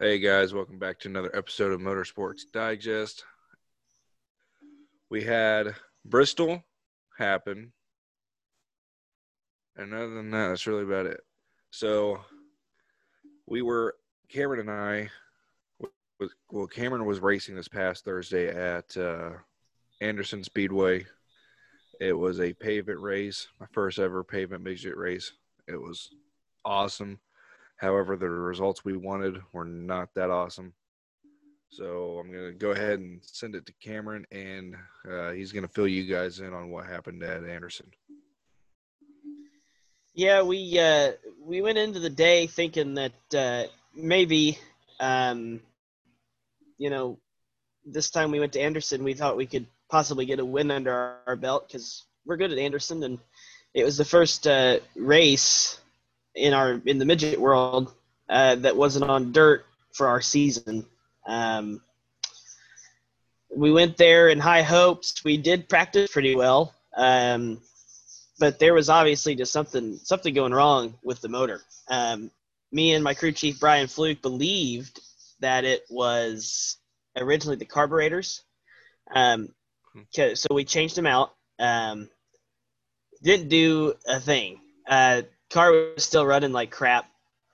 Hey guys, welcome back to another episode of Motorsports Digest. We had Bristol happen, and other than that, that's really about it. So we were Cameron and I. Was, well, Cameron was racing this past Thursday at uh, Anderson Speedway. It was a pavement race, my first ever pavement midget race. It was awesome. However, the results we wanted were not that awesome. So I'm going to go ahead and send it to Cameron, and uh, he's going to fill you guys in on what happened at Anderson. Yeah, we uh, we went into the day thinking that uh, maybe, um, you know, this time we went to Anderson, we thought we could possibly get a win under our, our belt because we're good at Anderson, and it was the first uh, race in our in the midget world uh, that wasn't on dirt for our season. Um, we went there in high hopes. We did practice pretty well, um, but there was obviously just something something going wrong with the motor. Um, me and my crew chief Brian Fluke believed that it was originally the carburetors. Um, so we changed them out. Um, didn't do a thing. Uh, car was still running like crap.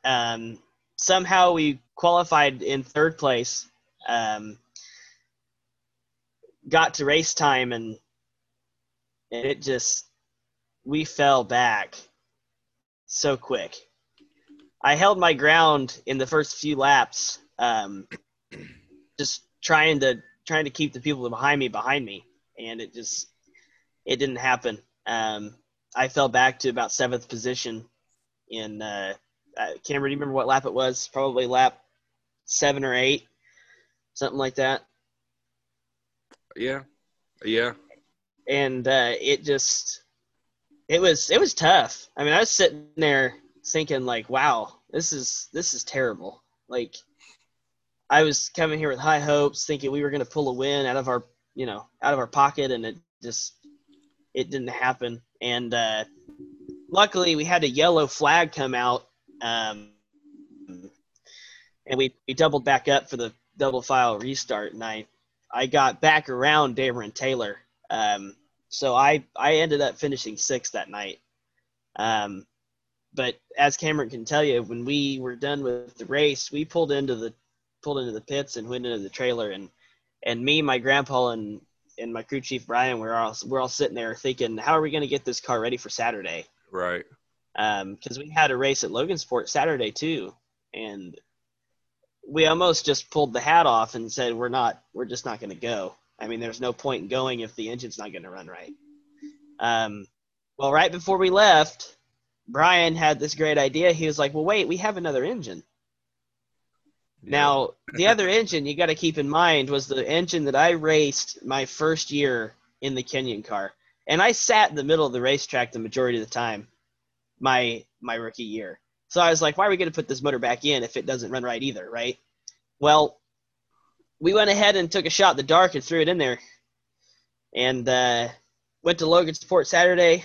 Um, somehow we qualified in third place. Um, got to race time and, it just we fell back so quick. I held my ground in the first few laps, um, just trying to trying to keep the people behind me behind me, and it just it didn't happen. Um, I fell back to about seventh position in uh, Cameron. Do you remember what lap it was? Probably lap seven or eight, something like that. Yeah, yeah. And uh, it just it was it was tough. I mean, I was sitting there thinking like, wow, this is this is terrible. Like, I was coming here with high hopes, thinking we were going to pull a win out of our you know out of our pocket, and it just it didn't happen. And uh, luckily, we had a yellow flag come out, um, and we, we doubled back up for the double file restart. And I I got back around Dameron Taylor, um, so I I ended up finishing sixth that night. Um, but as Cameron can tell you, when we were done with the race, we pulled into the pulled into the pits and went into the trailer and and me, my grandpa, and and my crew chief Brian, we're all we're all sitting there thinking, how are we going to get this car ready for Saturday? Right. Because um, we had a race at Logansport Saturday too, and we almost just pulled the hat off and said we're not, we're just not going to go. I mean, there's no point in going if the engine's not going to run right. Um, well, right before we left, Brian had this great idea. He was like, "Well, wait, we have another engine." Yeah. Now, the other engine you got to keep in mind was the engine that I raced my first year in the Kenyon car, and I sat in the middle of the racetrack the majority of the time, my my rookie year. So I was like, why are we going to put this motor back in if it doesn't run right either, right? Well, we went ahead and took a shot in the dark and threw it in there, and uh, went to Logansport Saturday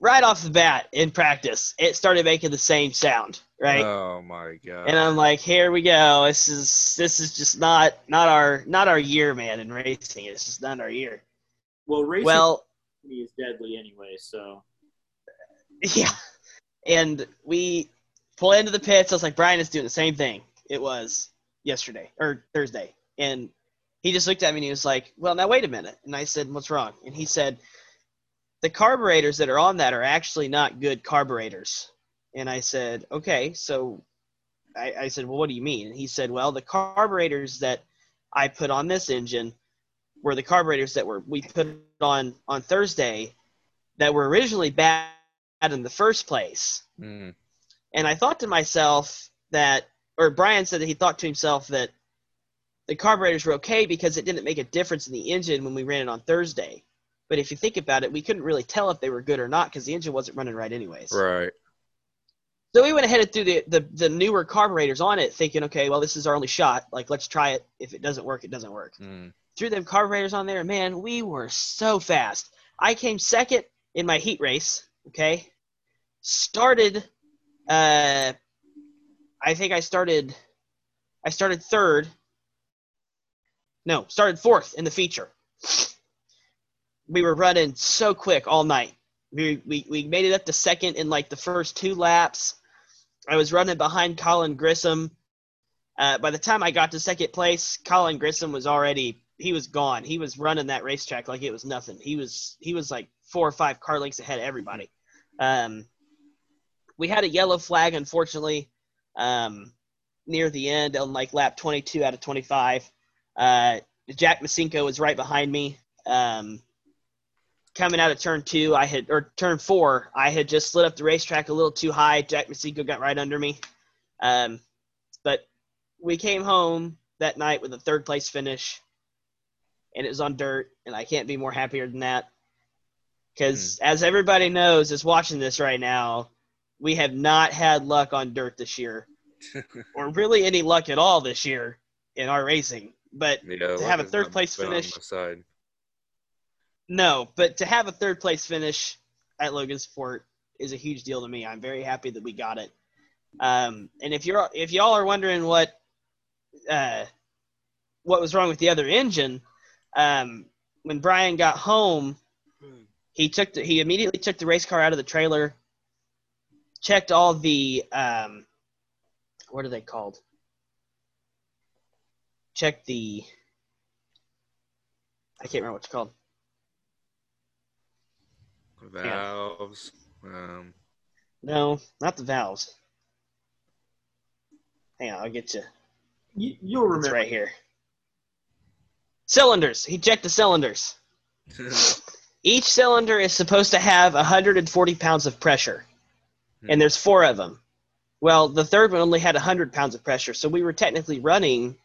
right off the bat in practice, it started making the same sound, right? Oh my god! And I'm like, here we go. This is this is just not not our not our year, man. In racing, it's just not our year. Well, racing well is deadly anyway, so yeah. And we pull into the pits. I was like, Brian is doing the same thing. It was yesterday or Thursday, and he just looked at me and he was like, "Well, now wait a minute." And I said, "What's wrong?" And he said the carburetors that are on that are actually not good carburetors. And I said, okay, so I, I, said, well, what do you mean? And he said, well, the carburetors that I put on this engine were the carburetors that were we put on on Thursday that were originally bad in the first place. Mm. And I thought to myself that, or Brian said that he thought to himself that the carburetors were okay because it didn't make a difference in the engine when we ran it on Thursday. But if you think about it, we couldn't really tell if they were good or not because the engine wasn't running right anyways. Right. So we went ahead and threw the, the, the newer carburetors on it, thinking, okay, well, this is our only shot. Like, let's try it. If it doesn't work, it doesn't work. Mm. Threw them carburetors on there, man, we were so fast. I came second in my heat race. Okay, started. Uh, I think I started I started third. No, started fourth in the feature. We were running so quick all night. We, we, we made it up to second in like the first two laps. I was running behind Colin Grissom. Uh, by the time I got to second place, Colin Grissom was already he was gone. He was running that racetrack like it was nothing. He was he was like four or five car lengths ahead of everybody. Um, we had a yellow flag, unfortunately, um, near the end on like lap 22 out of 25. Uh, Jack Masinko was right behind me. Um, coming out of turn two, I had or turn four, I had just slid up the racetrack a little too high. Jack Masinko got right under me. Um, but we came home that night with a third place finish, and it was on dirt, and I can't be more happier than that. Because as everybody knows, is watching this right now, we have not had luck on dirt this year, or really any luck at all this year in our racing. But Yeah, To have a third place finish. No, but to have a third place finish at Logansport is a huge deal to me. I'm very happy that we got it. Um, and if you're if y'all are wondering what uh, what was wrong with the other engine, um, when Brian got home, he took the, he immediately took the race car out of the trailer, checked all the um, what are they called? Checked the I can't remember what it's called. Valves. Um, No, not the valves. Hang on, I'll get you. You, you'll It's remember. right here. Cylinders. He checked the cylinders. Each cylinder is supposed to have 140 pounds of pressure, and there's four of them. Well, the third one only had 100 pounds of pressure, so we were technically running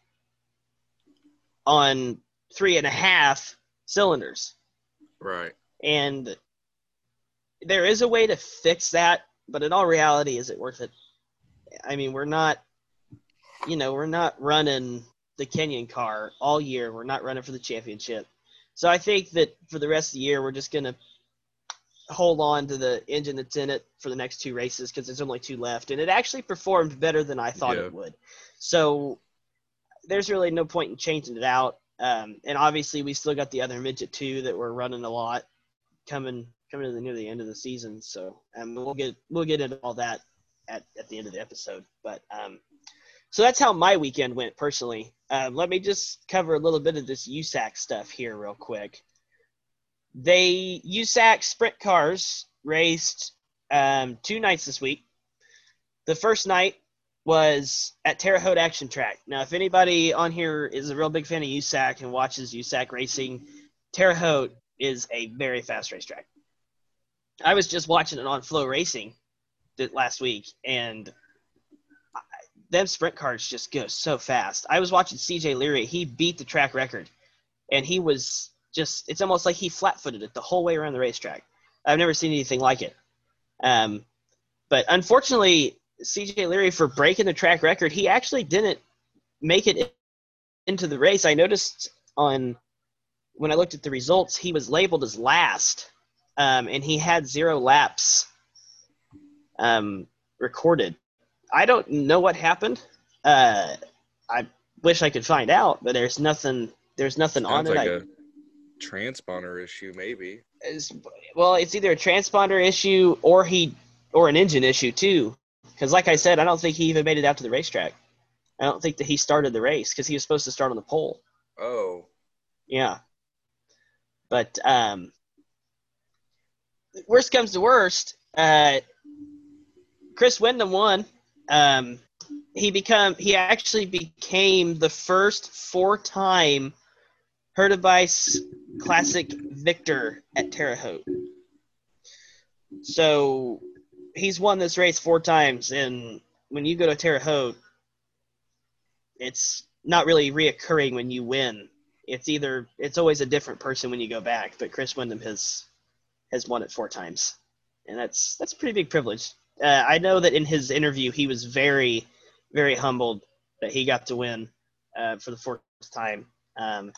on three and a half cylinders. right. And there is a way to fix that, but in all reality, is it worth it? I mean, we're not, you know, we're not running the Kenyon car all year. We're not running for the championship. So I think that for the rest of the year, we're just going to hold on to the engine that's in it for the next two races because there's only two left. And it actually performed better than I thought Yeah. it would. So there's really no point in changing it out. Um, and obviously, we still got the other midget two that we're running a lot coming coming to the near the end of the season. So um, we'll get we'll get into all that at, at the end of the episode. But um, so that's how my weekend went personally. Um, let me just cover a little bit of this USAC stuff here real quick. They USAC sprint cars raced um, two nights this week. The first night was at Terre Haute Action Track. Now, if anybody on here is a real big fan of USAC and watches USAC racing, Terre Haute is a very fast racetrack. I was just watching it on FloRacing last week, and them sprint cars just go so fast. I was watching CJ Leary; he beat the track record, and he was just—it's almost like he flat-footed it the whole way around the racetrack. I've never seen anything like it. Um, but unfortunately, CJ Leary for breaking the track record, he actually didn't make it into the race. I noticed on when I looked at the results, he was labeled as last, um, and he had zero laps um, recorded. I don't know what happened. Uh, I wish I could find out, but there's nothing. There's nothing on Sounds it. like I- a transponder issue, maybe. well, it's either a transponder issue or he or an engine issue too. Because like I said, I don't think he even made it out to the racetrack. I don't think that he started the race because he was supposed to start on the pole. Oh, Yeah. But um, worst comes to worst, uh, Chris Windom won. Um, he become he actually became the first four-time Herdebice Classic victor at Terre Haute. So he's won this race four times, and when you go to Terre Haute, it's not really reoccurring when you win it's either it's always a different person when you go back, but Chris Windom has has won it four times, and that's that's a pretty big privilege. Uh, I know that in his interview he was very very humbled that he got to win uh, for the fourth time. Um,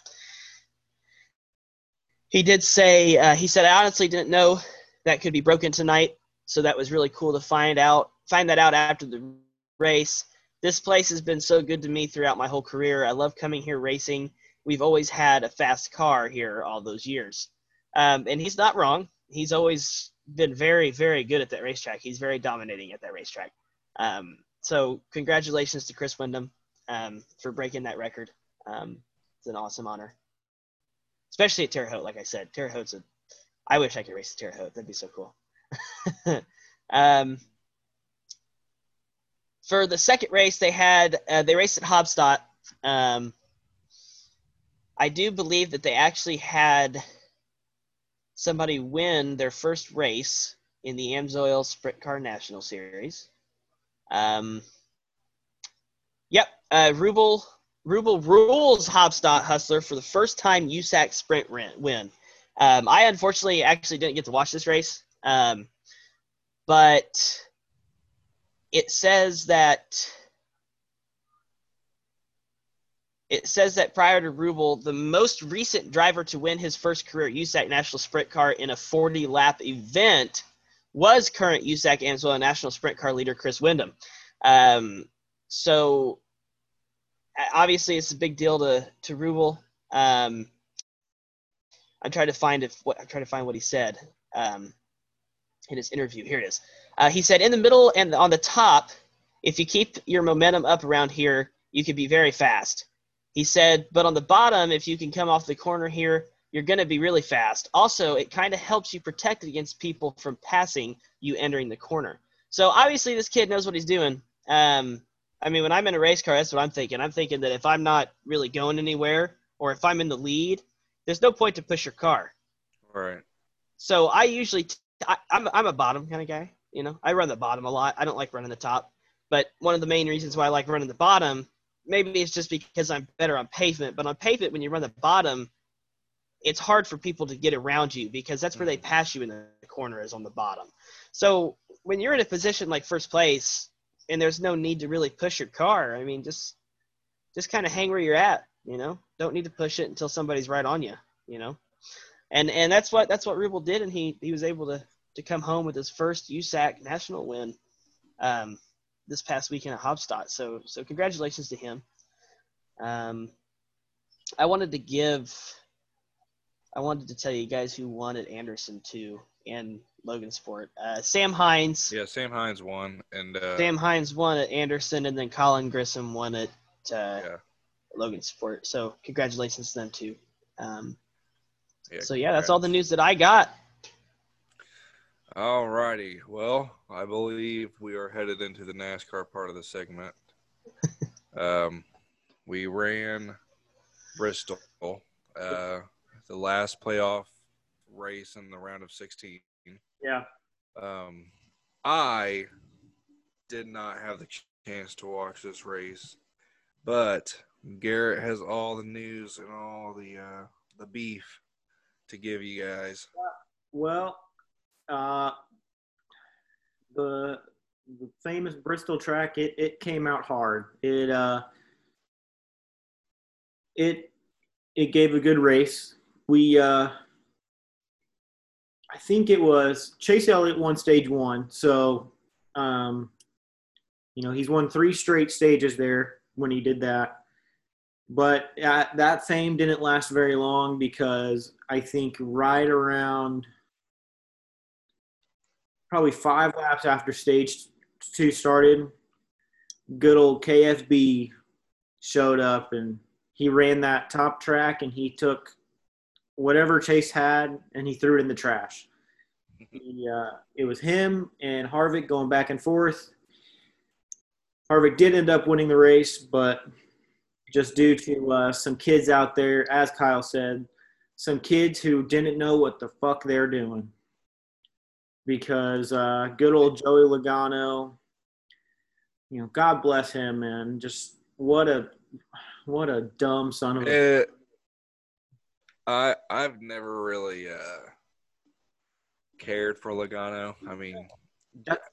he did say uh, he said I honestly didn't know that could be broken tonight, so that was really cool to find out find that out after the race. this place has been so good to me throughout my whole career. I love coming here racing. We've always had a fast car here all those years. Um, and he's not wrong. He's always been very, very good at that racetrack. He's very dominating at that racetrack. Um, so congratulations to Chris Windom um, for breaking that record. Um, it's an awesome honor, especially at Terre Haute. Like I said, Terre Haute's a. I wish I could race at Terre Haute. That'd be so cool. um, for the second race, they had uh, they raced at Haubstadt. Um, I do believe that they actually had somebody win their first race in the Amsoil Sprint Car National Series. Um, yep, uh, Rubel Rubel rules Haubstadt Hustler for the first time USAC Sprint win. Um, I unfortunately actually didn't get to watch this race, um, but it says that it says that prior to Rubel, the most recent driver to win his first career USAC National Sprint Car in a 40 lap event was current USAC Amsoil National Sprint Car leader Chris Windom. Um, so obviously, it's a big deal to to Rubel. Um, I'm trying to find if what I'm trying to find what he said um, in his interview. Here it is. Uh, he said, "In the middle and on the top, if you keep your momentum up around here, you could be very fast." He said, but on the bottom, if you can come off the corner here, you're going to be really fast. Also, it kind of helps you protect against people from passing you entering the corner. So obviously, this kid knows what he's doing. Um, I mean, when I'm in a race car, that's what I'm thinking. I'm thinking that if I'm not really going anywhere, or if I'm in the lead, there's no point to push your car. Right. So I usually, t- I, I'm I'm a bottom kind of guy. You know, I run the bottom a lot. I don't like running the top. But one of the main reasons why I like running the bottom maybe it's just because I'm better on pavement, but on pavement, when you run the bottom, it's hard for people to get around you because that's where they Mm-hmm. pass you in the corner is on the bottom. So when you're in a position like first place and there's no need to really push your car, I mean, just just kind of hang where you're at, you know. Don't need to push it until somebody's right on you, you know. And and that's what that's what Rubel did, and he he was able to to come home with his first USAC national win. Um, this past weekend at Haubstadt. So so congratulations to him. Um, I wanted to give, I wanted to tell you guys who won at Anderson too and Logansport. Uh, Sam Hines. Yeah, Sam Hines won, and uh, Sam Hines won at Anderson, and then Colin Grissom won at uh, yeah, Logansport. So congratulations to them too. Um, yeah, so yeah, that's all the news that I got. All righty. Well, I believe we are headed into the NASCAR part of the segment. um, we ran Bristol, uh, the last playoff race in the round of 16. Yeah. Um, I did not have the chance to watch this race, but Garrett has all the news and all the uh, the beef to give you guys. Well, uh, the the famous Bristol track it, it came out hard. It uh it it gave a good race. We uh I think it was Chase Elliott won stage one, so um you know he's won three straight stages there when he did that. But uh, that fame didn't last very long because I think right around probably five laps after stage two started, good old KSB showed up and he ran that top track and he took whatever Chase had and he threw it in the trash. He, uh, it was him and Harvick going back and forth. Harvick did end up winning the race, but just due to uh, some kids out there, as Kyle said, some kids who didn't know what the fuck they're doing because uh, good old Joey Logano, you know, God bless him, man. Just what a what a dumb son of a. It, I I've never really uh, cared for Logano. I mean,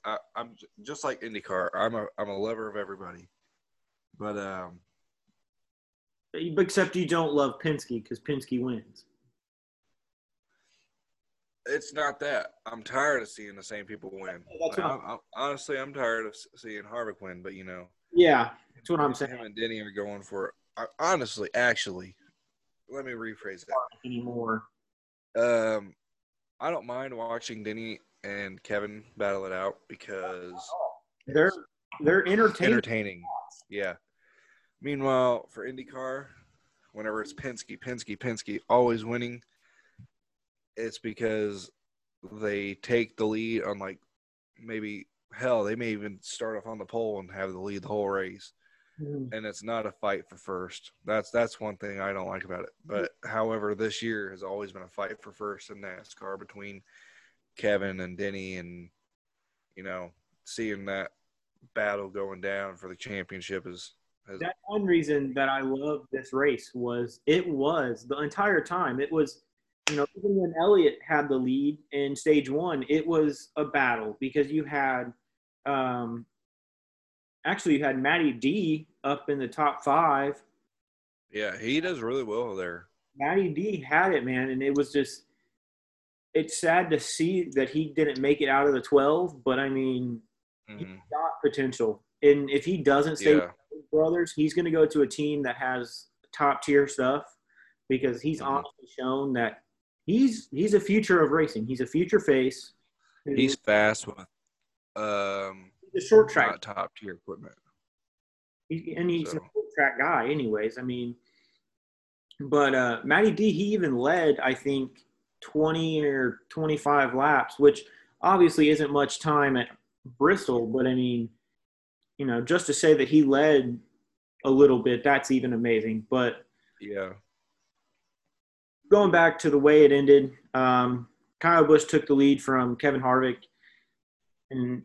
I, I'm j- just like IndyCar. I'm a I'm a lover of everybody, but um, Except you don't love Penske because Penske wins. It's not that. I'm tired of seeing the same people win. Like, I'm, I'm, honestly, I'm tired of seeing Harvick win. But you know, Yeah, That's what I'm Him saying and Denny are going for. I- Honestly, actually, let me rephrase that. anymore. Um, I don't mind watching Denny and Kevin battle it out because They're they're entertaining. entertaining. Yeah. Meanwhile, for IndyCar, whenever it's Penske, Penske, Penske, always winning, it's because they take the lead on like maybe hell, they may even start off on the pole and have the lead the whole race. Mhm. And it's not a fight for first. That's that's one thing I don't like about it. But however, this year has always been a fight for first in NASCAR between Kevin and Denny and you know, seeing that battle going down for the championship is has That's one reason that I love this race was it was the entire time. It was, you know, even when Elliott had the lead in stage one, it was a battle because you had, um, actually you had Matty D up in the top five. Yeah, he does really well there. Matty D had it, man, and it was just. It's sad to see that he didn't make it out of the twelve, but I mean, he's Mhm. got potential, and if he doesn't stay Yeah, with brothers, he's going to go to a team that has top tier stuff because he's Mhm. honestly shown that he's he's a future of racing. He's a future face. he's fast with um a short track, top tier equipment. he, and he's So. a short track guy. Anyways, I mean, but uh, Matty D, he even led, I think, twenty or twenty five laps, which obviously isn't much time at Bristol, but I mean, you know, just to say that he led a little bit, that's even amazing. But Yeah, going back to the way it ended, um, Kyle Busch took the lead from Kevin Harvick, and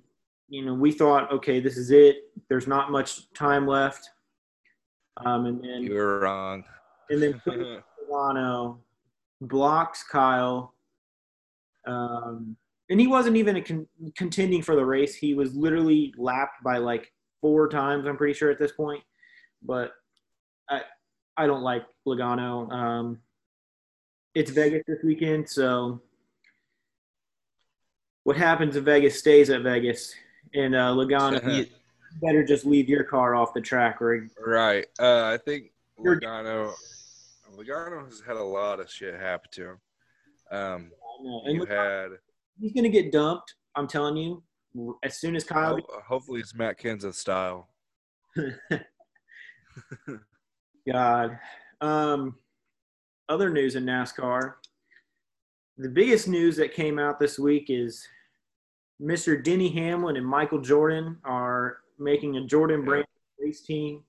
you know we thought, okay, this is it. There's not much time left, um, and then you were wrong. and then Milano blocks Kyle, um, and he wasn't even a con- contending for the race. He was literally lapped by like four times. I'm pretty sure at this point, but I I don't like Logano. Um, it's Vegas this weekend, so what happens in Vegas stays at Vegas. And uh, Logano, you better just leave your car off the track, or right. Uh, I think Logano Logano has had a lot of shit happen to him. Um, you had he's gonna get dumped. I'm telling you, as soon as Kyle ho- hopefully it's Matt Kenseth style. God. Um, other news in NASCAR. The biggest news that came out this week is Mr. Denny Hamlin and Michael Jordan are making a Jordan brand race team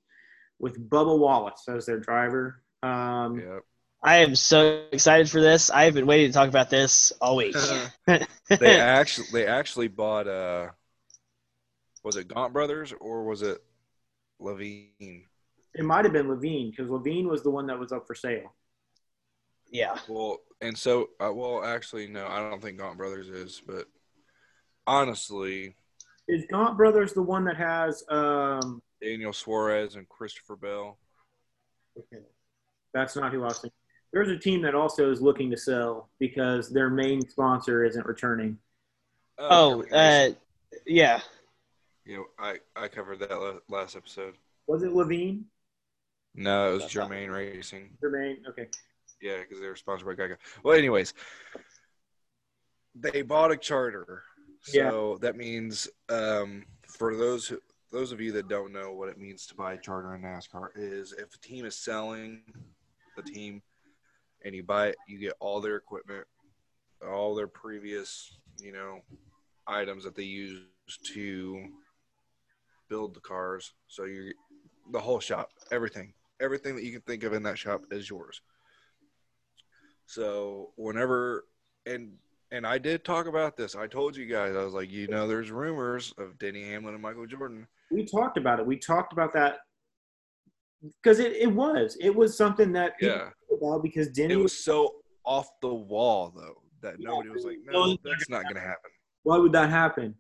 with Bubba Wallace as their driver. Um, Yep. I am so excited for this. I've been waiting to talk about this all week. they actually they actually bought uh was it Gaunt Brothers or was it Leavine? It might have been Leavine because Leavine was the one that was up for sale. Yeah. Well, and so uh, well actually no, I don't think Gaunt Brothers is, but honestly, Is Gaunt Brothers the one that has? Um, Daniel Suarez and Christopher Bell. Okay, that's not who I was thinking. There's a team that also is looking to sell because their main sponsor isn't returning. Oh, uh, yeah. yeah, I I covered that last episode. Was it Leavine? No, it was That's not- Germain Racing. Germain? Okay. Yeah, because they were sponsored by Geico. Well, anyways, they bought a charter, so that means um, for those who, those of you that don't know what it means to buy a charter in NASCAR is if a team is selling the team and you buy it, you get all their equipment, all their previous you know items that they use to build the cars. So you the whole shop, everything, everything that you can think of in that shop is yours. So whenever and and I did talk about this. I told you guys I was like, you know, there's rumors of Denny Hamlin and Michael Jordan. We talked about it. We talked about that because it, it was. It was something that people Yeah, about because Denny it was so off the wall though that nobody was like, no, No, that's not gonna happen. why would that happen?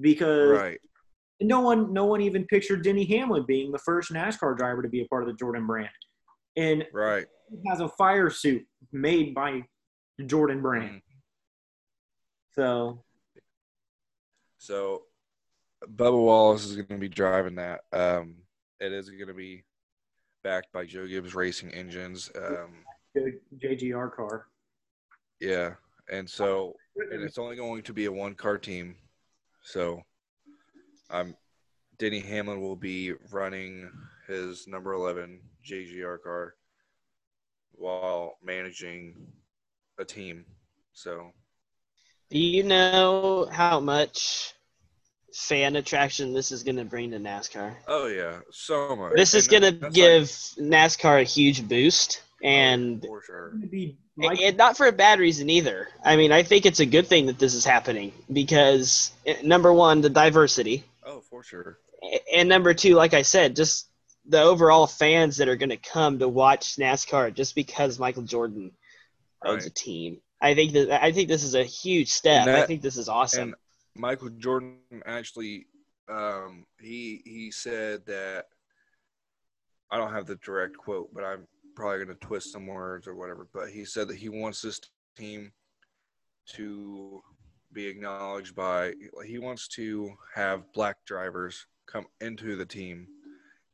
Because Right. no one no one even pictured Denny Hamlin being the first NASCAR driver to be a part of the Jordan brand. And Right. he has a fire suit made by Jordan brand. Mhm. So So Bubba Wallace is gonna be driving that. Um it is going to be backed by Joe Gibbs Racing Engines. Um, JGR car. yeah, and so and it's only going to be a one car team. So, um, Denny Hamlin will be running his number eleven JGR car while managing a team. So Do you know how much fan attraction this is going to bring to NASCAR? Oh yeah, so much. This is going to that's give NASCAR a huge boost, and for sure. Going be and not for a bad reason either. I mean, I think it's a good thing that this is happening because eh, number one, the diversity, Oh, for sure. and number two, like I said, just the overall fans that are going to come to watch NASCAR just because Michael Jordan owns Right. a team. I think that I think this is a huge step. And I think this is awesome. And Michael Jordan actually, um, he he said that I don't have the direct quote, but I'm probably going to twist some words or whatever. But he said that he wants this team to be acknowledged by. He wants to have black drivers come into the team.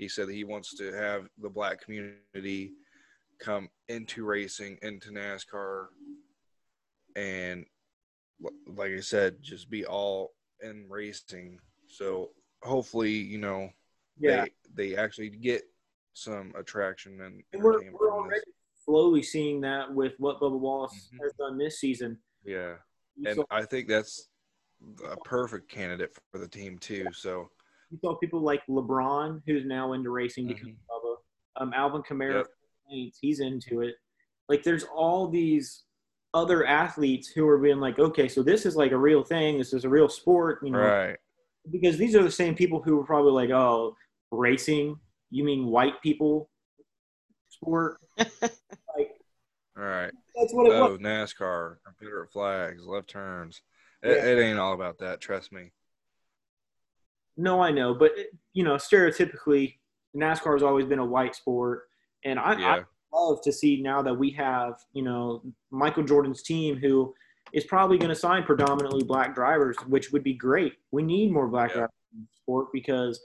He said that he wants to have the black community come into racing, into NASCAR, and like I said, just be all in racing. So hopefully, you know, yeah. they they actually get some attraction and And we're, we're already this. slowly seeing that with what Bubba Wallace Mhm. has done this season. Yeah, and I think that's a perfect candidate for the team too. So you saw people like LeBron, who's now into racing because Mhm. of Bubba. Um, Alvin Kamara, Yep. He's into it. Like, there's all these other athletes who are being like, okay, so this is like a real thing. This is a real sport, you know. right, Because these are the same people who were probably like, oh, racing? You mean white people sport? like, right. that's what it Oh, was. NASCAR, Confederate flags, left turns. Yeah. It, it ain't all about that. Trust me. No, I know, but you know, stereotypically, NASCAR has always been a white sport, and I, Yeah, I love to see now that we have, you know, Michael Jordan's team who is probably going to sign predominantly black drivers, which would be great. We need more black Yeah. drivers in the sport because,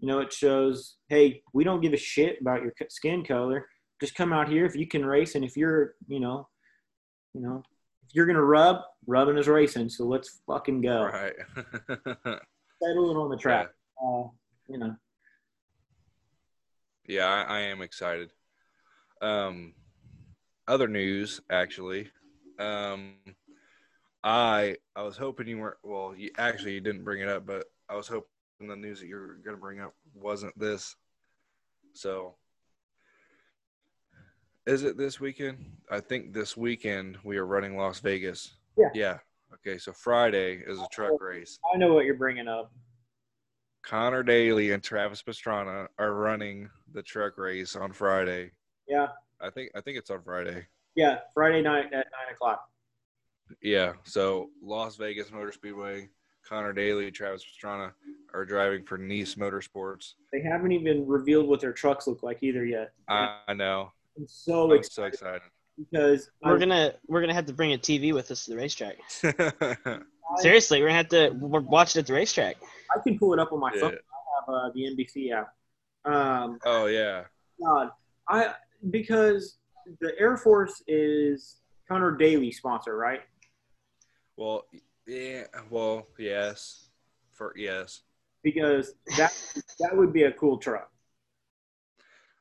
you know, it shows, hey, we don't give a shit about your skin color. Just come out here if you can race, and if you're, you know, you know, if you're gonna rub, rubbing is racing. So let's fucking go. right. Settle it on the track. Uh, you know. Yeah, I, I am excited. Um, other news, actually. Um, I I was hoping you weren't. Well, you, actually, you didn't bring it up, but I was hoping the news that you're going to bring up wasn't this. So, is it this weekend? I think this weekend we are running Las Vegas. Yeah. Yeah. Okay, so Friday is a truck oh, race. I know what you're bringing up. Connor Daly and Travis Pastrana are running the truck race on Friday. Yeah, I think I think it's on Friday. yeah. Friday night at nine o'clock. Yeah. So Las Vegas Motor Speedway, Connor Daly, Travis Pastrana are driving for Niece Motorsports. They haven't even revealed what their trucks look like either yet. I, I know. I'm so I'm so excited excited. Because we're I, gonna we're gonna have to bring a TV with us to the racetrack. Seriously, we're gonna have to we're watching at the racetrack. I can pull it up on my Yeah. phone. I have uh, the NBC app. Um, Oh yeah. God, I because the Air Force is Connor Daly sponsor, right? Well, yeah. Well, yes. For yes. Because that that would be a cool truck.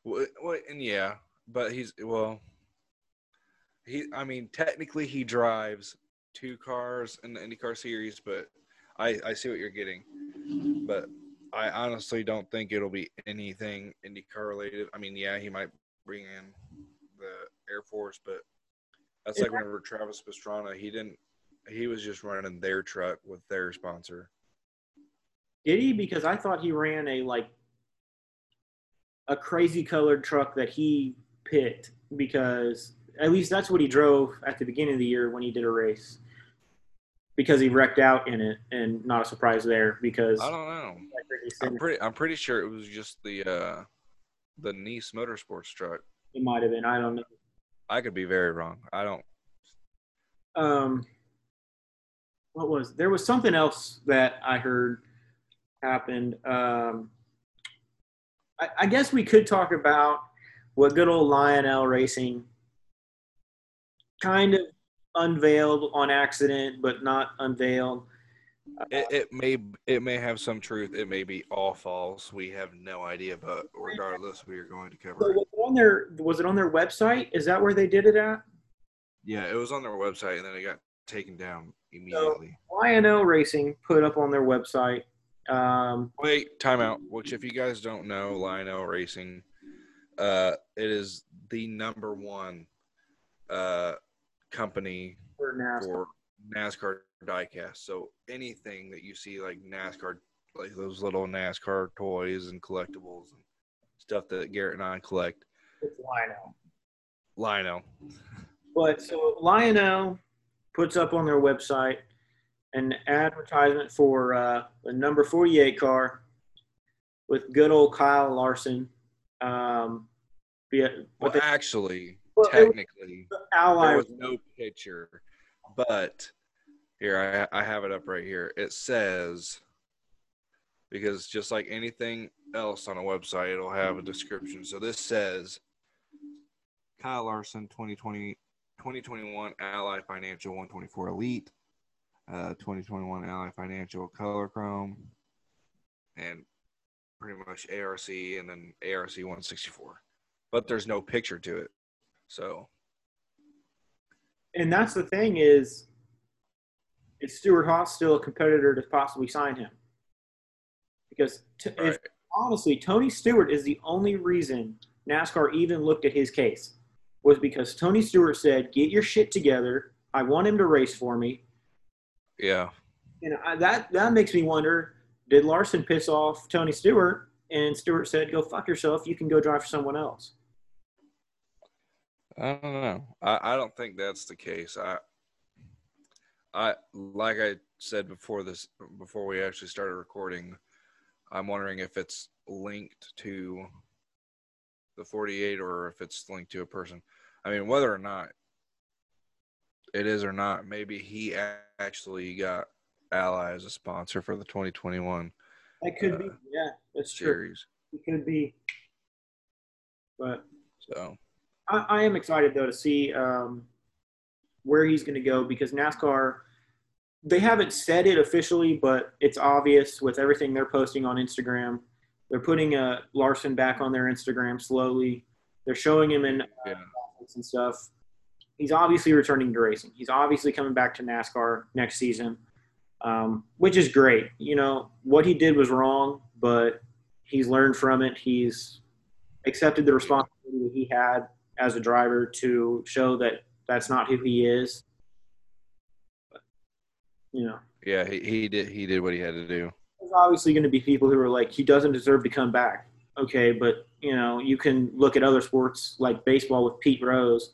Well, well, and yeah, but he's well. He, I mean, technically he drives two cars in the IndyCar series, but I, I see what you're getting. But I honestly don't think it'll be anything IndyCar related. I mean, yeah, he might bring in the Air Force, but that's like whenever Travis Pastrana, he didn't. He was just running their truck with their sponsor. Did he? Because I thought he ran a like a crazy colored truck that he picked because at least that's what he drove at the beginning of the year when he did a race. Because he wrecked out in it, and not a surprise there because I don't know. I'm pretty. I'm pretty sure it was just the uh, the Niece Motorsports truck. it might have been. I don't know. I could be very wrong. I don't. um what was there was something else that I heard happened. Um I, I guess we could talk about what good old Lionel Racing kind of unveiled on accident, but not unveiled. It, it may it may have some truth. It may be all false. We have no idea, but regardless, we are going to So cover it. was it on their was it on their website? Is that where they did it at? Yeah, it was on their website, and then it got taken down immediately. Lionel Racing put up on their website. Um, Wait, timeout. Which, if you guys don't know, Lionel Racing, uh, it is the number one uh company for NASCAR. for NASCAR diecast. So anything that you see like NASCAR, like those little NASCAR toys and collectibles and stuff that Garrett and I collect, It's Lionel. Lionel. But so Lionel puts up on their website an advertisement for uh, the number 48 car with good old Kyle Larson. Um, yeah, Well, they, actually, Well, technically, ally there was no picture, but here I I have it up right here. It says because just like anything else on a website, it'll have a description. So this says Kyle Larson 2020 2021 Ally Financial 124 Elite, uh, 2021 Ally Financial Color Chrome, and pretty much ARC and then ARC 164. But there's no picture to it. So and that's the thing is, is Stewart-Haas still a competitor to possibly sign him? Because t- if honestly, Tony Stewart is the only reason NASCAR even looked at his case was because Tony Stewart said, "Get your shit together. I want him to race for me." yeah. And I, that that makes me wonder: Did Larson piss off Tony Stewart? And Stewart said, "Go fuck yourself. You can go drive for someone else." I don't know. I, I don't think that's the case. I I like I said before this before we actually started recording, I'm wondering if it's linked to the 48 or if it's linked to a person. I mean, whether or not it is or not, maybe he a- actually got Ally as a sponsor for the 2021 That could be, Uh, yeah, that's true. series. It could be, but So I, I am excited though to see um, where he's going to go because NASCAR. They haven't said it officially, but it's obvious with everything they're posting on Instagram. They're putting uh, Larson back on their Instagram slowly. They're showing him in yeah, and stuff. He's obviously returning to racing. He's obviously coming back to NASCAR next season, um, which is great. You know what he did was wrong, but he's learned from it. He's accepted the responsibility that he had as a driver to show that that's not who he is. But, you know, yeah, he, he did he did what he had to do. there's obviously going to be people who are like, he doesn't deserve to come back. Okay, but you know, you can look at other sports like baseball with Pete Rose.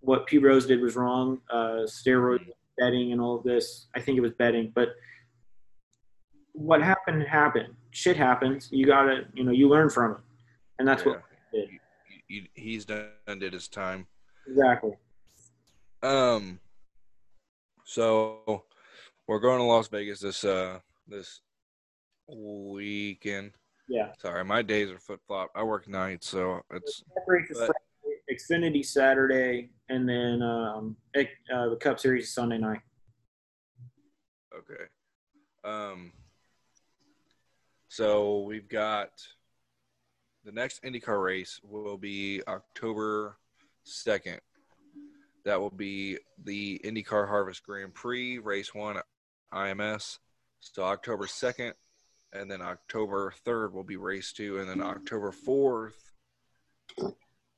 What Pete Rose did was wrong. Uh, steroid betting and all of this. I think it was betting, but what happened happened. Shit happens. You gotta, you know, you learn from it, and that's what Yeah. he he- he's done did his time. exactly. Um, so we're going to Las Vegas this uh this weekend. Yeah. Sorry, my days are flip flop. I work nights, so it's Race But- Friday, Xfinity Saturday, and then um, uh, the Cup Series is Sunday night. okay. Um, so we've got the next IndyCar race will be October second. That will be the IndyCar Harvest Grand Prix, race one, at IMS. So October 2nd, and then October 3rd will be race two, and then October 4th,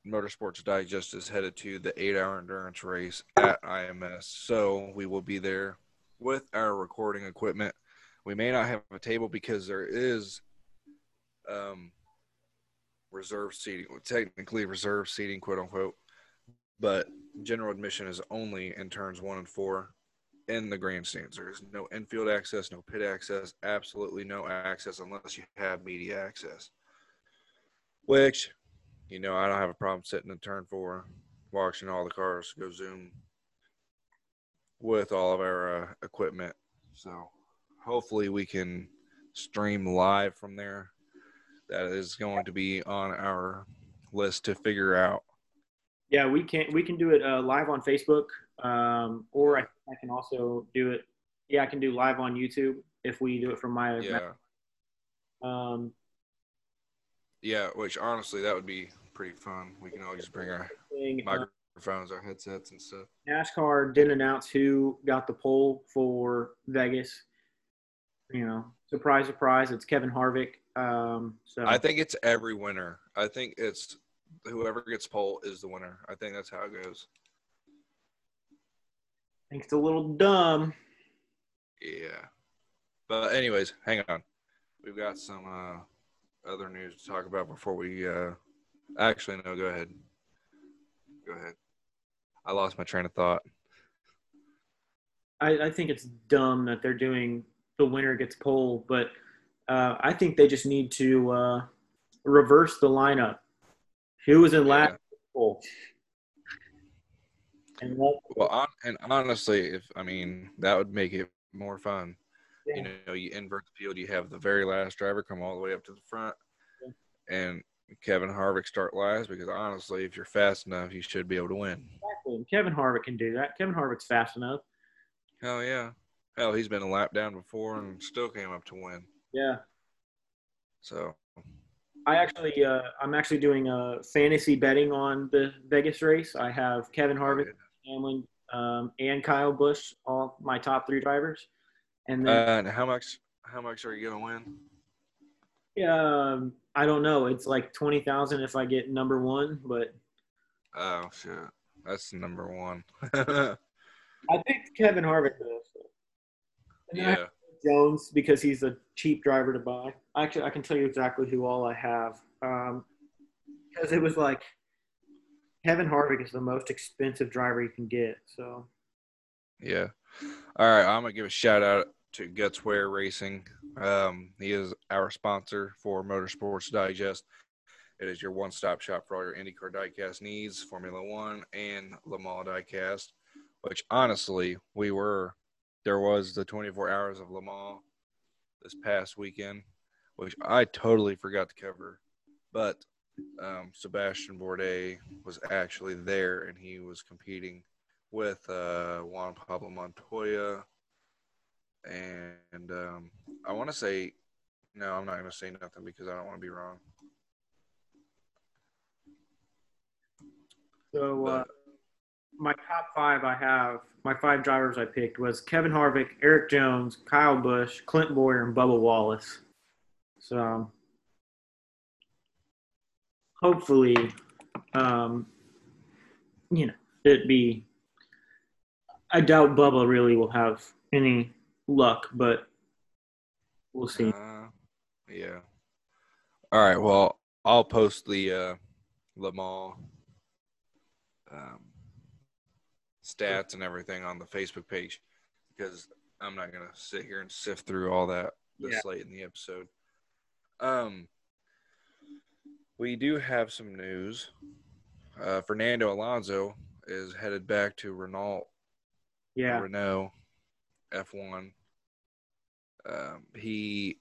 Motorsports Digest is headed to the eight hour endurance race at IMS. So we will be there with our recording equipment. We may not have a table because there is um, reserve seating, technically reserve seating, quote unquote, but general admission is only in turns one and four in the grandstands. There is no infield access, no pit access, absolutely no access unless you have media access. Which, you know, I don't have a problem sitting in turn four, watching all the cars go zoom with all of our uh, equipment. So hopefully we can stream live from there. That is going to be on our list to figure out. Yeah, we can we can do it uh, live on Facebook, um, or I, I can also do it. Yeah, I can do live on YouTube if we do it from my. Yeah, Um, yeah. Which honestly, that would be pretty fun. We can all just bring our thing, uh, microphones, our headsets, and stuff. NASCAR didn't announce who got the pole for Vegas. You know, surprise, surprise, it's Kevin Harvick. Um, so I think it's every winner. I think it's whoever gets pole is the winner. I think that's how it goes. I think it's a little dumb. Yeah. But anyways, hang on. We've got some uh, other news to talk about before we uh actually no, go ahead. Go ahead. I lost my train of thought. I, I think it's dumb that they're doing the winner gets pole, but uh, I think they just need to uh, reverse the lineup. Who was in last Yeah. And let, Well, on, and honestly, if I mean that would make it more fun. Yeah. You know, you invert the field. You have the very last driver come all the way up to the front, and Kevin Harvick start last. Because honestly, if you're fast enough, you should be able to win. exactly. Kevin Harvick can do that. Kevin Harvick's fast enough. Hell yeah. Hell, he's been a lap down before and still came up to win. Yeah. So I actually, uh, I'm actually doing a fantasy betting on the Vegas race. I have Kevin Harvick, Hamlin, um, and Kyle Busch, all my top three drivers. And Uh, then, and how much? How much are you gonna win? um, I don't know. It's like twenty thousand if I get number one, but Oh shit, that's number one. I picked Kevin Harvick for this. And then I have yeah, Jones because he's a cheap driver to buy. Actually, I can tell you exactly who all I have. Um, because it was like Kevin Harvick is the most expensive driver you can get. So yeah. All right, I'm gonna give a shout out to Gutswear Racing. Um, he is our sponsor for Motorsports Digest. It is your one-stop shop for all your IndyCar diecast needs, Formula One and Le Mans diecast. Which honestly, we were there was the 24 hours of Le Mans this past weekend, which I totally forgot to cover. But um, Sebastian Bourdais was actually there, and he was competing with uh, Juan Pablo Montoya. And um, I want to say, no, I'm not going to say nothing because I don't want to be wrong. So uh, But- my top five I have, my five drivers I picked was Kevin Harvick, Erik Jones, Kyle Busch, Clint Bowyer, and Bubba Wallace. So hopefully, um, you know, it'd be. I doubt Bubba really will have any luck, but we'll see. Uh, yeah. All right. Well, I'll post the uh, Le Mans um, stats and everything on the Facebook page because I'm not gonna sit here and sift through all that this Yeah. late in the episode. Um, we do have some news. Uh, Fernando Alonso is headed back to Renault Yeah, Renault F1. Um, he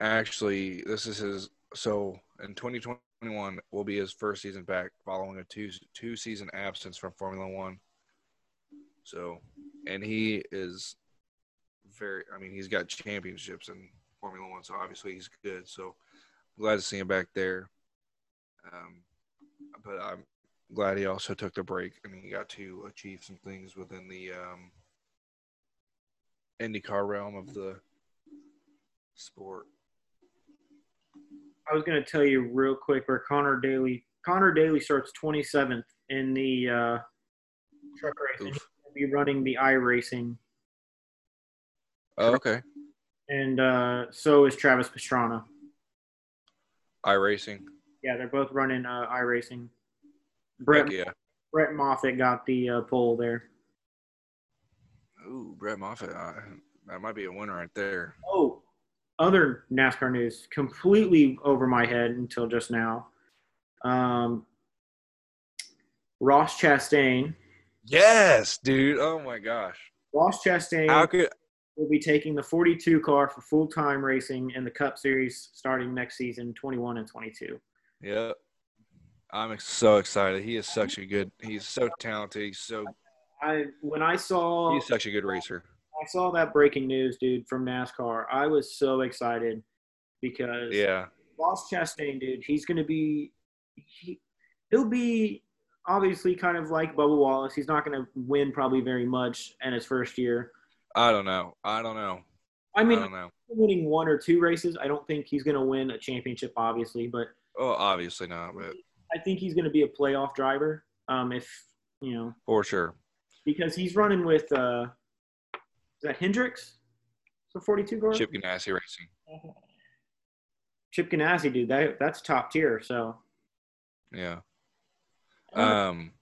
actually, this is his. So in 2021 will be his first season back following a two two season absence from Formula One. So, and he is very. I mean, he's got championships in Formula One, so obviously he's good. So, I'm glad to see him back there. Um, but I'm glad he also took the break and he got to achieve some things within the um, IndyCar realm of the sport. I was going to tell you real quick where Conor Daly Conor Daly starts 27th in the uh, truck race. And Oof. He'll be running the iRacing, Oh, okay. and uh, so is Travis Pastrana. iRacing. Yeah, they're both running uh, iRacing. Brett Heck yeah. Brett Moffitt got the uh, pole there. Ooh, Brett Moffitt. Uh, that might be a winner right there. Oh, other NASCAR news completely over my head until just now. Um, Ross Chastain. Yes, dude. Oh my gosh. Ross Chastain. How could will be taking the 42 car for full time racing in the Cup Series starting next season, 21 and 22. Yep. I'm so excited. He is such a good. He's so talented. He's so. I when I saw He's such a good racer. I saw that breaking news, dude, from NASCAR, I was so excited because Yeah. Ross Chastain, dude, he's going to be he, he'll be obviously kind of like Bubba Wallace. He's not going to win probably very much in his first year. I don't know. I don't know. I I mean, don't know. winning one or two races, I don't think he's going to win a championship, obviously, but Oh, obviously not, but I think he's going to be a playoff driver. Um, if you know, for sure. because he's running with uh, is that Hendricks? The 42 car. Chip Ganassi Racing. Chip Ganassi, dude, that that's top tier. So, Yeah. Um,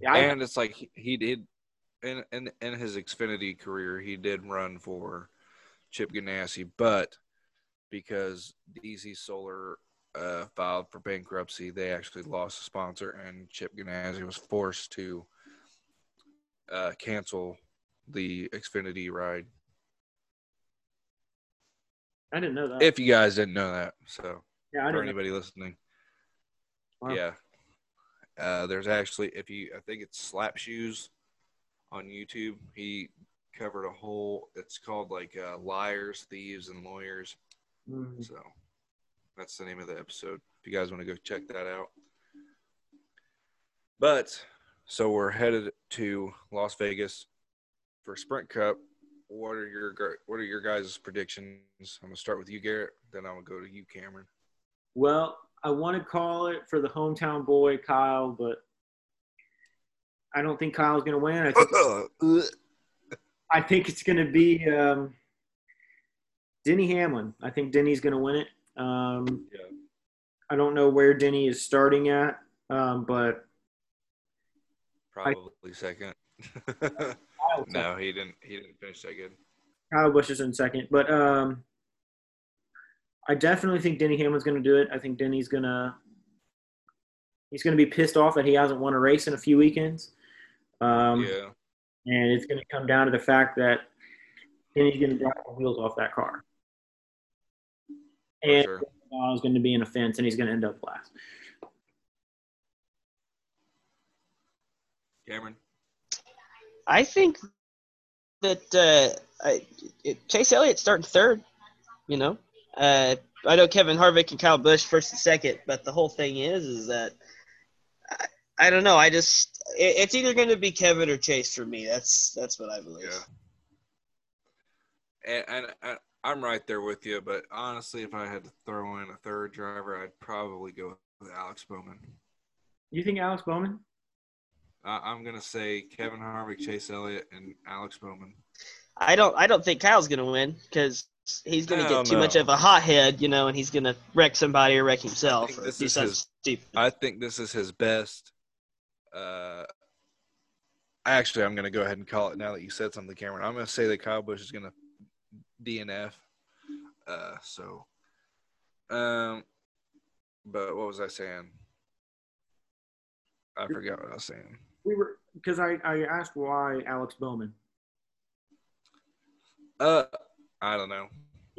yeah, I, and it's like he, he did in, in in his Xfinity career, he did run for Chip Ganassi, but because DC Solar uh, filed for bankruptcy, they actually lost a sponsor, and Chip Ganassi was forced to uh, cancel the Xfinity ride. I didn't know that. If you guys didn't know that, so yeah, for didn't know. anybody listening, Wow. yeah, uh, there's actually if you I think it's Slap Shoes on YouTube. He covered a whole. It's called like uh, liars, thieves, and lawyers. Mhm. So that's the name of the episode. If you guys want to go check that out. But so we're headed to Las Vegas for Sprint Cup. What are your what are your guys' predictions? I'm gonna start with you, Garrett. Then I'm gonna go to you, Cameron. Well, I want to call it for the hometown boy, Kyle, but I don't think Kyle's going to win. I think, I think it's going to be um, Denny Hamlin. I think Denny's going to win it. Um, Yeah. I don't know where Denny is starting at, um, but Probably second. No, he didn't. He didn't finish that good. Kyle Busch is in second. But um, I definitely think Denny Hamlin's going to do it. I think Denny's going to he's going to be pissed off that he hasn't won a race in a few weekends. Um, yeah. and it's going to come down to the fact that Denny's going to drop the wheels off that car, and sure. is going to be in a fence, and he's going to end up last. Cameron. I think that uh, I, it, Chase Elliott starting third. You know, uh, I know Kevin Harvick and Kyle Busch first and second, but the whole thing is, is that I, I don't know. I just it, it's either going to be Kevin or Chase for me. That's that's what I believe. Yeah. And, and, and I'm right there with you, but honestly, if I had to throw in a third driver, I'd probably go with Alex Bowman. You think Alex Bowman? I, I'm gonna say Kevin Harvick, Chase Elliott, and Alex Bowman. I don't I don't think Kyle's going to win because he's going to Hell get too no. much of a hothead, you know, and he's going to wreck somebody or wreck himself think this is his- stupid. I think this is his best. Uh, actually, I'm gonna go ahead and call it now that you said something, Cameron. I'm gonna say that Kyle Busch is gonna DNF. Uh, so, um, but what was I saying? I forgot what I was saying. We were because I, I asked why Alex Bowman. Uh, I don't know.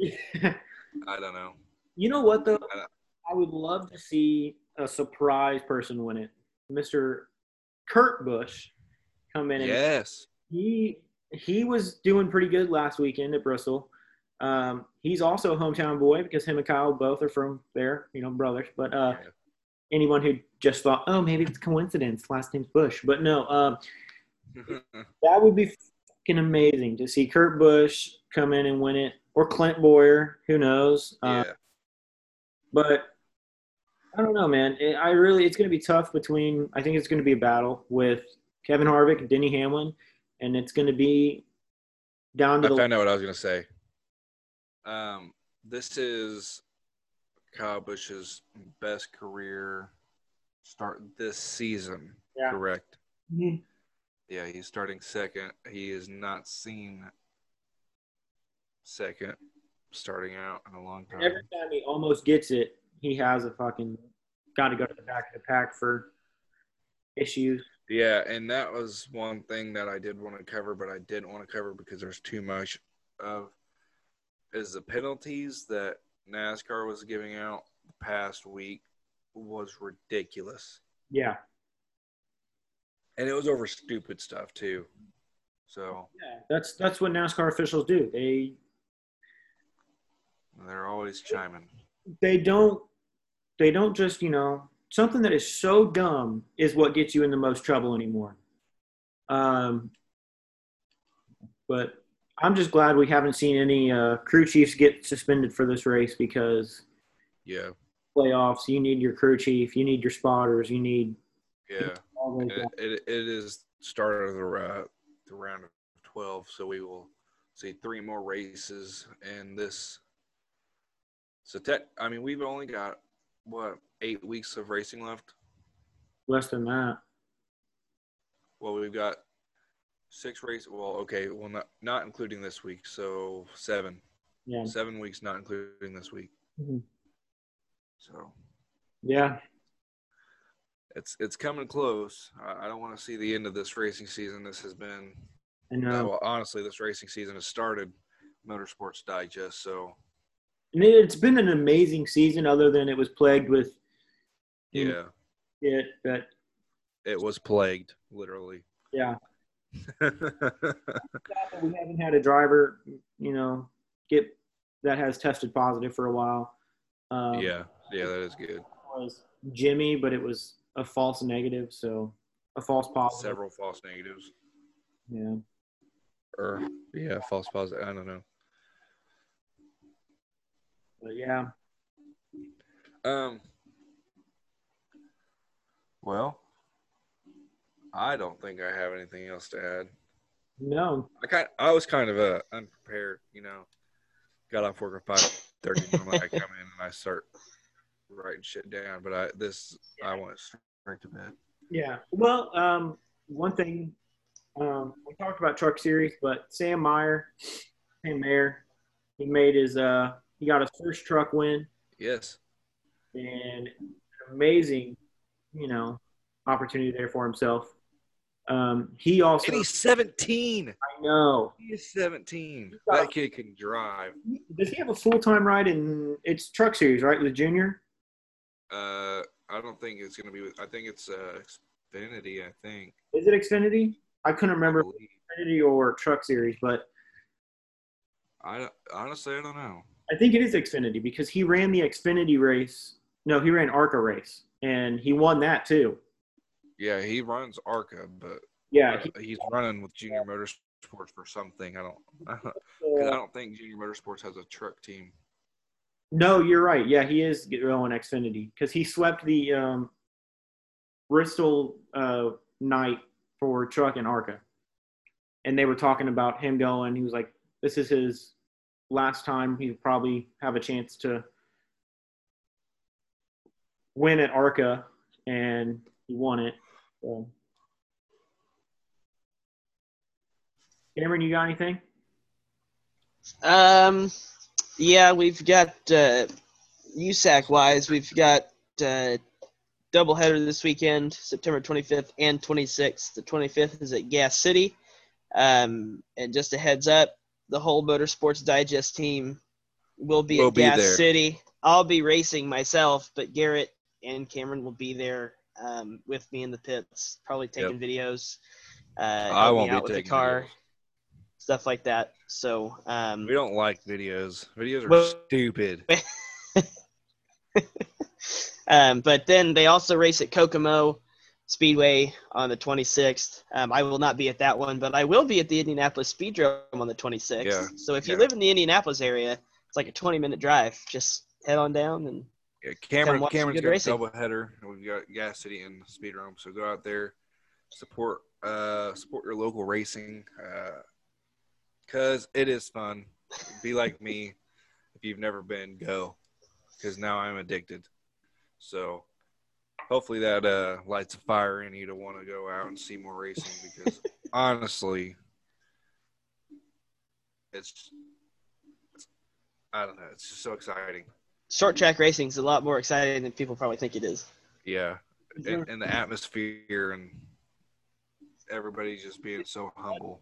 I don't know. you know what though? I- I would love to see a surprise person win it, Mister Kurt Busch, come in and Yes. he he was doing pretty good last weekend at Bristol. Um, he's also a hometown boy because him and Kyle both are from there, you know, brothers. But uh, Yeah. anyone who just thought, oh, maybe it's coincidence, last name's Bush, but no, um, that would be amazing to see Kurt Busch come in and win it, or Clint Bowyer, who knows? Uh, yeah. But I don't know, man. It, I really, it's going to be tough between. I think it's going to be a battle with Kevin Harvick and Denny Hamlin, and it's going to be down to I the. found out what I was gonna say. Um, this is Kyle Busch's best career start this season. Yeah. Correct. Mhm. Yeah, he's starting second. He is not seen second starting out in a long time. Every time he almost gets it, he has a fucking got to go to the back of the pack for issues. Yeah, and that was one thing that I did want to cover, but I didn't want to cover because there's too much of is the penalties that NASCAR was giving out the past week was ridiculous. Yeah. And it was over stupid stuff too. So Yeah. That's that's what NASCAR officials do. They they're always chiming. they don't they don't just you know something that is so dumb is what gets you in the most trouble anymore um but i'm just glad we haven't seen any uh, crew chiefs get suspended for this race because Yeah. playoffs you need your crew chief you need your spotters you need Yeah. It, it, it is start of the, uh, the round of 12, so we will see three more races in this. So, tech, I mean, we've only got, what, eight weeks of racing left? less than that Well, we've got six races. Well, okay, well, not, not including this week, so seven. yeah Seven weeks, not including this week. Mhm. So, yeah it's it's coming close. I, I don't want to see the end of this racing season. This has been i know Uh, well, honestly, this racing season has started Motorsports Digest, so and it, it's been an amazing season other than it was plagued with yeah, it but it was plagued, literally. yeah we haven't had a driver, you know, get that has tested positive for a while. Um, yeah, yeah, that is good. was Jimmie, but it was a false negative, so a false positive. Several false negatives, Yeah, or yeah, false positive. I don't know. but yeah, Um. Well, I don't think I have anything else to add. no, I kind, I was kind of uh, unprepared, you know. Got off work at five thirty. I come in and I start writing shit down, but I this I went straight to bed. yeah. Well, um, one thing um, we talked about Truck Series, but Sam Meyer, Sam Mayer, he made his uh, he got his first truck win. Yes. and amazing, you know, opportunity there for himself. Um, he also, And he's 17. I know, He is 17. got- That kid can drive. does he have a full time ride in it's Truck Series, right, with Junior? Uh, I don't think it's going to be with, I think it's uh, Xfinity, I think. Is it Xfinity? I couldn't remember believe. Xfinity or Truck Series, but I honestly, I don't know. I think it is Xfinity because he ran the Xfinity race. No, he ran ARCA race, and he won that too. Yeah, he runs ARCA, but Yeah, he, he's running with Junior Motorsports for something. I don't. I don't think Junior Motorsports has a truck team. No, you're right. Yeah, he is going Xfinity because he swept the um, Bristol uh, night for truck and ARCA, and they were talking about him going. He was like, "This is his last time. He'll probably have a chance to win at ARCA," and he won it. So. Cameron, you got anything? Um, yeah, we've got uh, USAC wise, we've got uh, doubleheader this weekend, September 25th and 26th. The 25th is at Gas City. Um, and just a heads up, the whole Motorsports Digest team will be Will at be Gas there. City. I'll be racing myself, but Garrett and Cameron will be there um, with me in the pits, probably taking videos. Uh, I won't be out with the car, videos. Stuff like that. So um, We don't like videos. Videos are Well- stupid. um, but then they also race at Kokomo Speedway on the 26th. Um, I will not be at that one, but I will be at the Indianapolis Speedrome on the 26th. Yeah, So if you yeah. live in the Indianapolis area, it's like a 20 minute drive. Just head on down and Yeah, Cameron, Cameron's got racing. a double header. We've got Gas City and Speedrome, so go out there, support, uh, support your local racing, uh, cause it is fun. Be like me, if you've never been, go, cause now I'm addicted. So hopefully that uh, lights a fire in you to want to go out and see more racing, because honestly, it's, it's I don't know, it's just so exciting. short track racing is a lot more exciting than people probably think it is. Yeah, and, and the atmosphere and everybody just being so humble.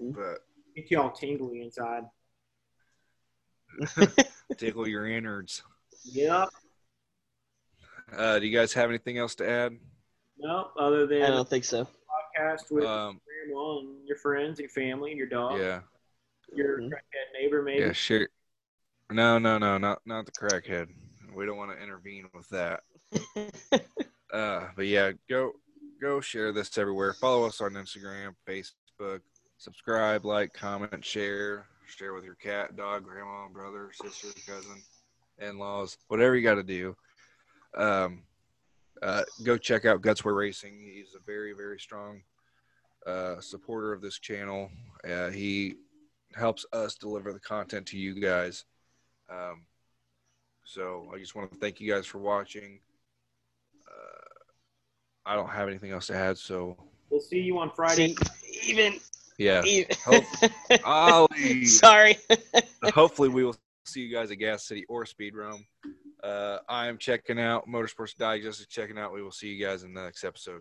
But Get you all tingly inside. tickle your innards. Yep. Uh, do you guys have anything else to add? Nope. Other than I don't think so. podcast with Um, grandma and your friends and your family and your dog, yeah, your Mhm. crackhead neighbor, maybe. yeah, sure. No, no, no, not not the crackhead. We don't want to intervene with that. Uh, but yeah, go go share this everywhere. Follow us on Instagram, Facebook. Subscribe, like, comment, share. Share with your cat, dog, grandma, brother, sister, cousin, in-laws, whatever you got to do. Um, uh, go check out Gutswear Racing. He's a very, very strong uh, supporter of this channel. Uh, he helps us deliver the content to you guys. Um, so I just want to thank you guys for watching. Uh, I don't have anything else to add. So We'll see you on Friday. See, even, yeah, Hope- sorry. hopefully we will see you guys at Gas City or Speedrome. Uh, I am checking out Motorsports Digest is checking out. We will see you guys in the next episode.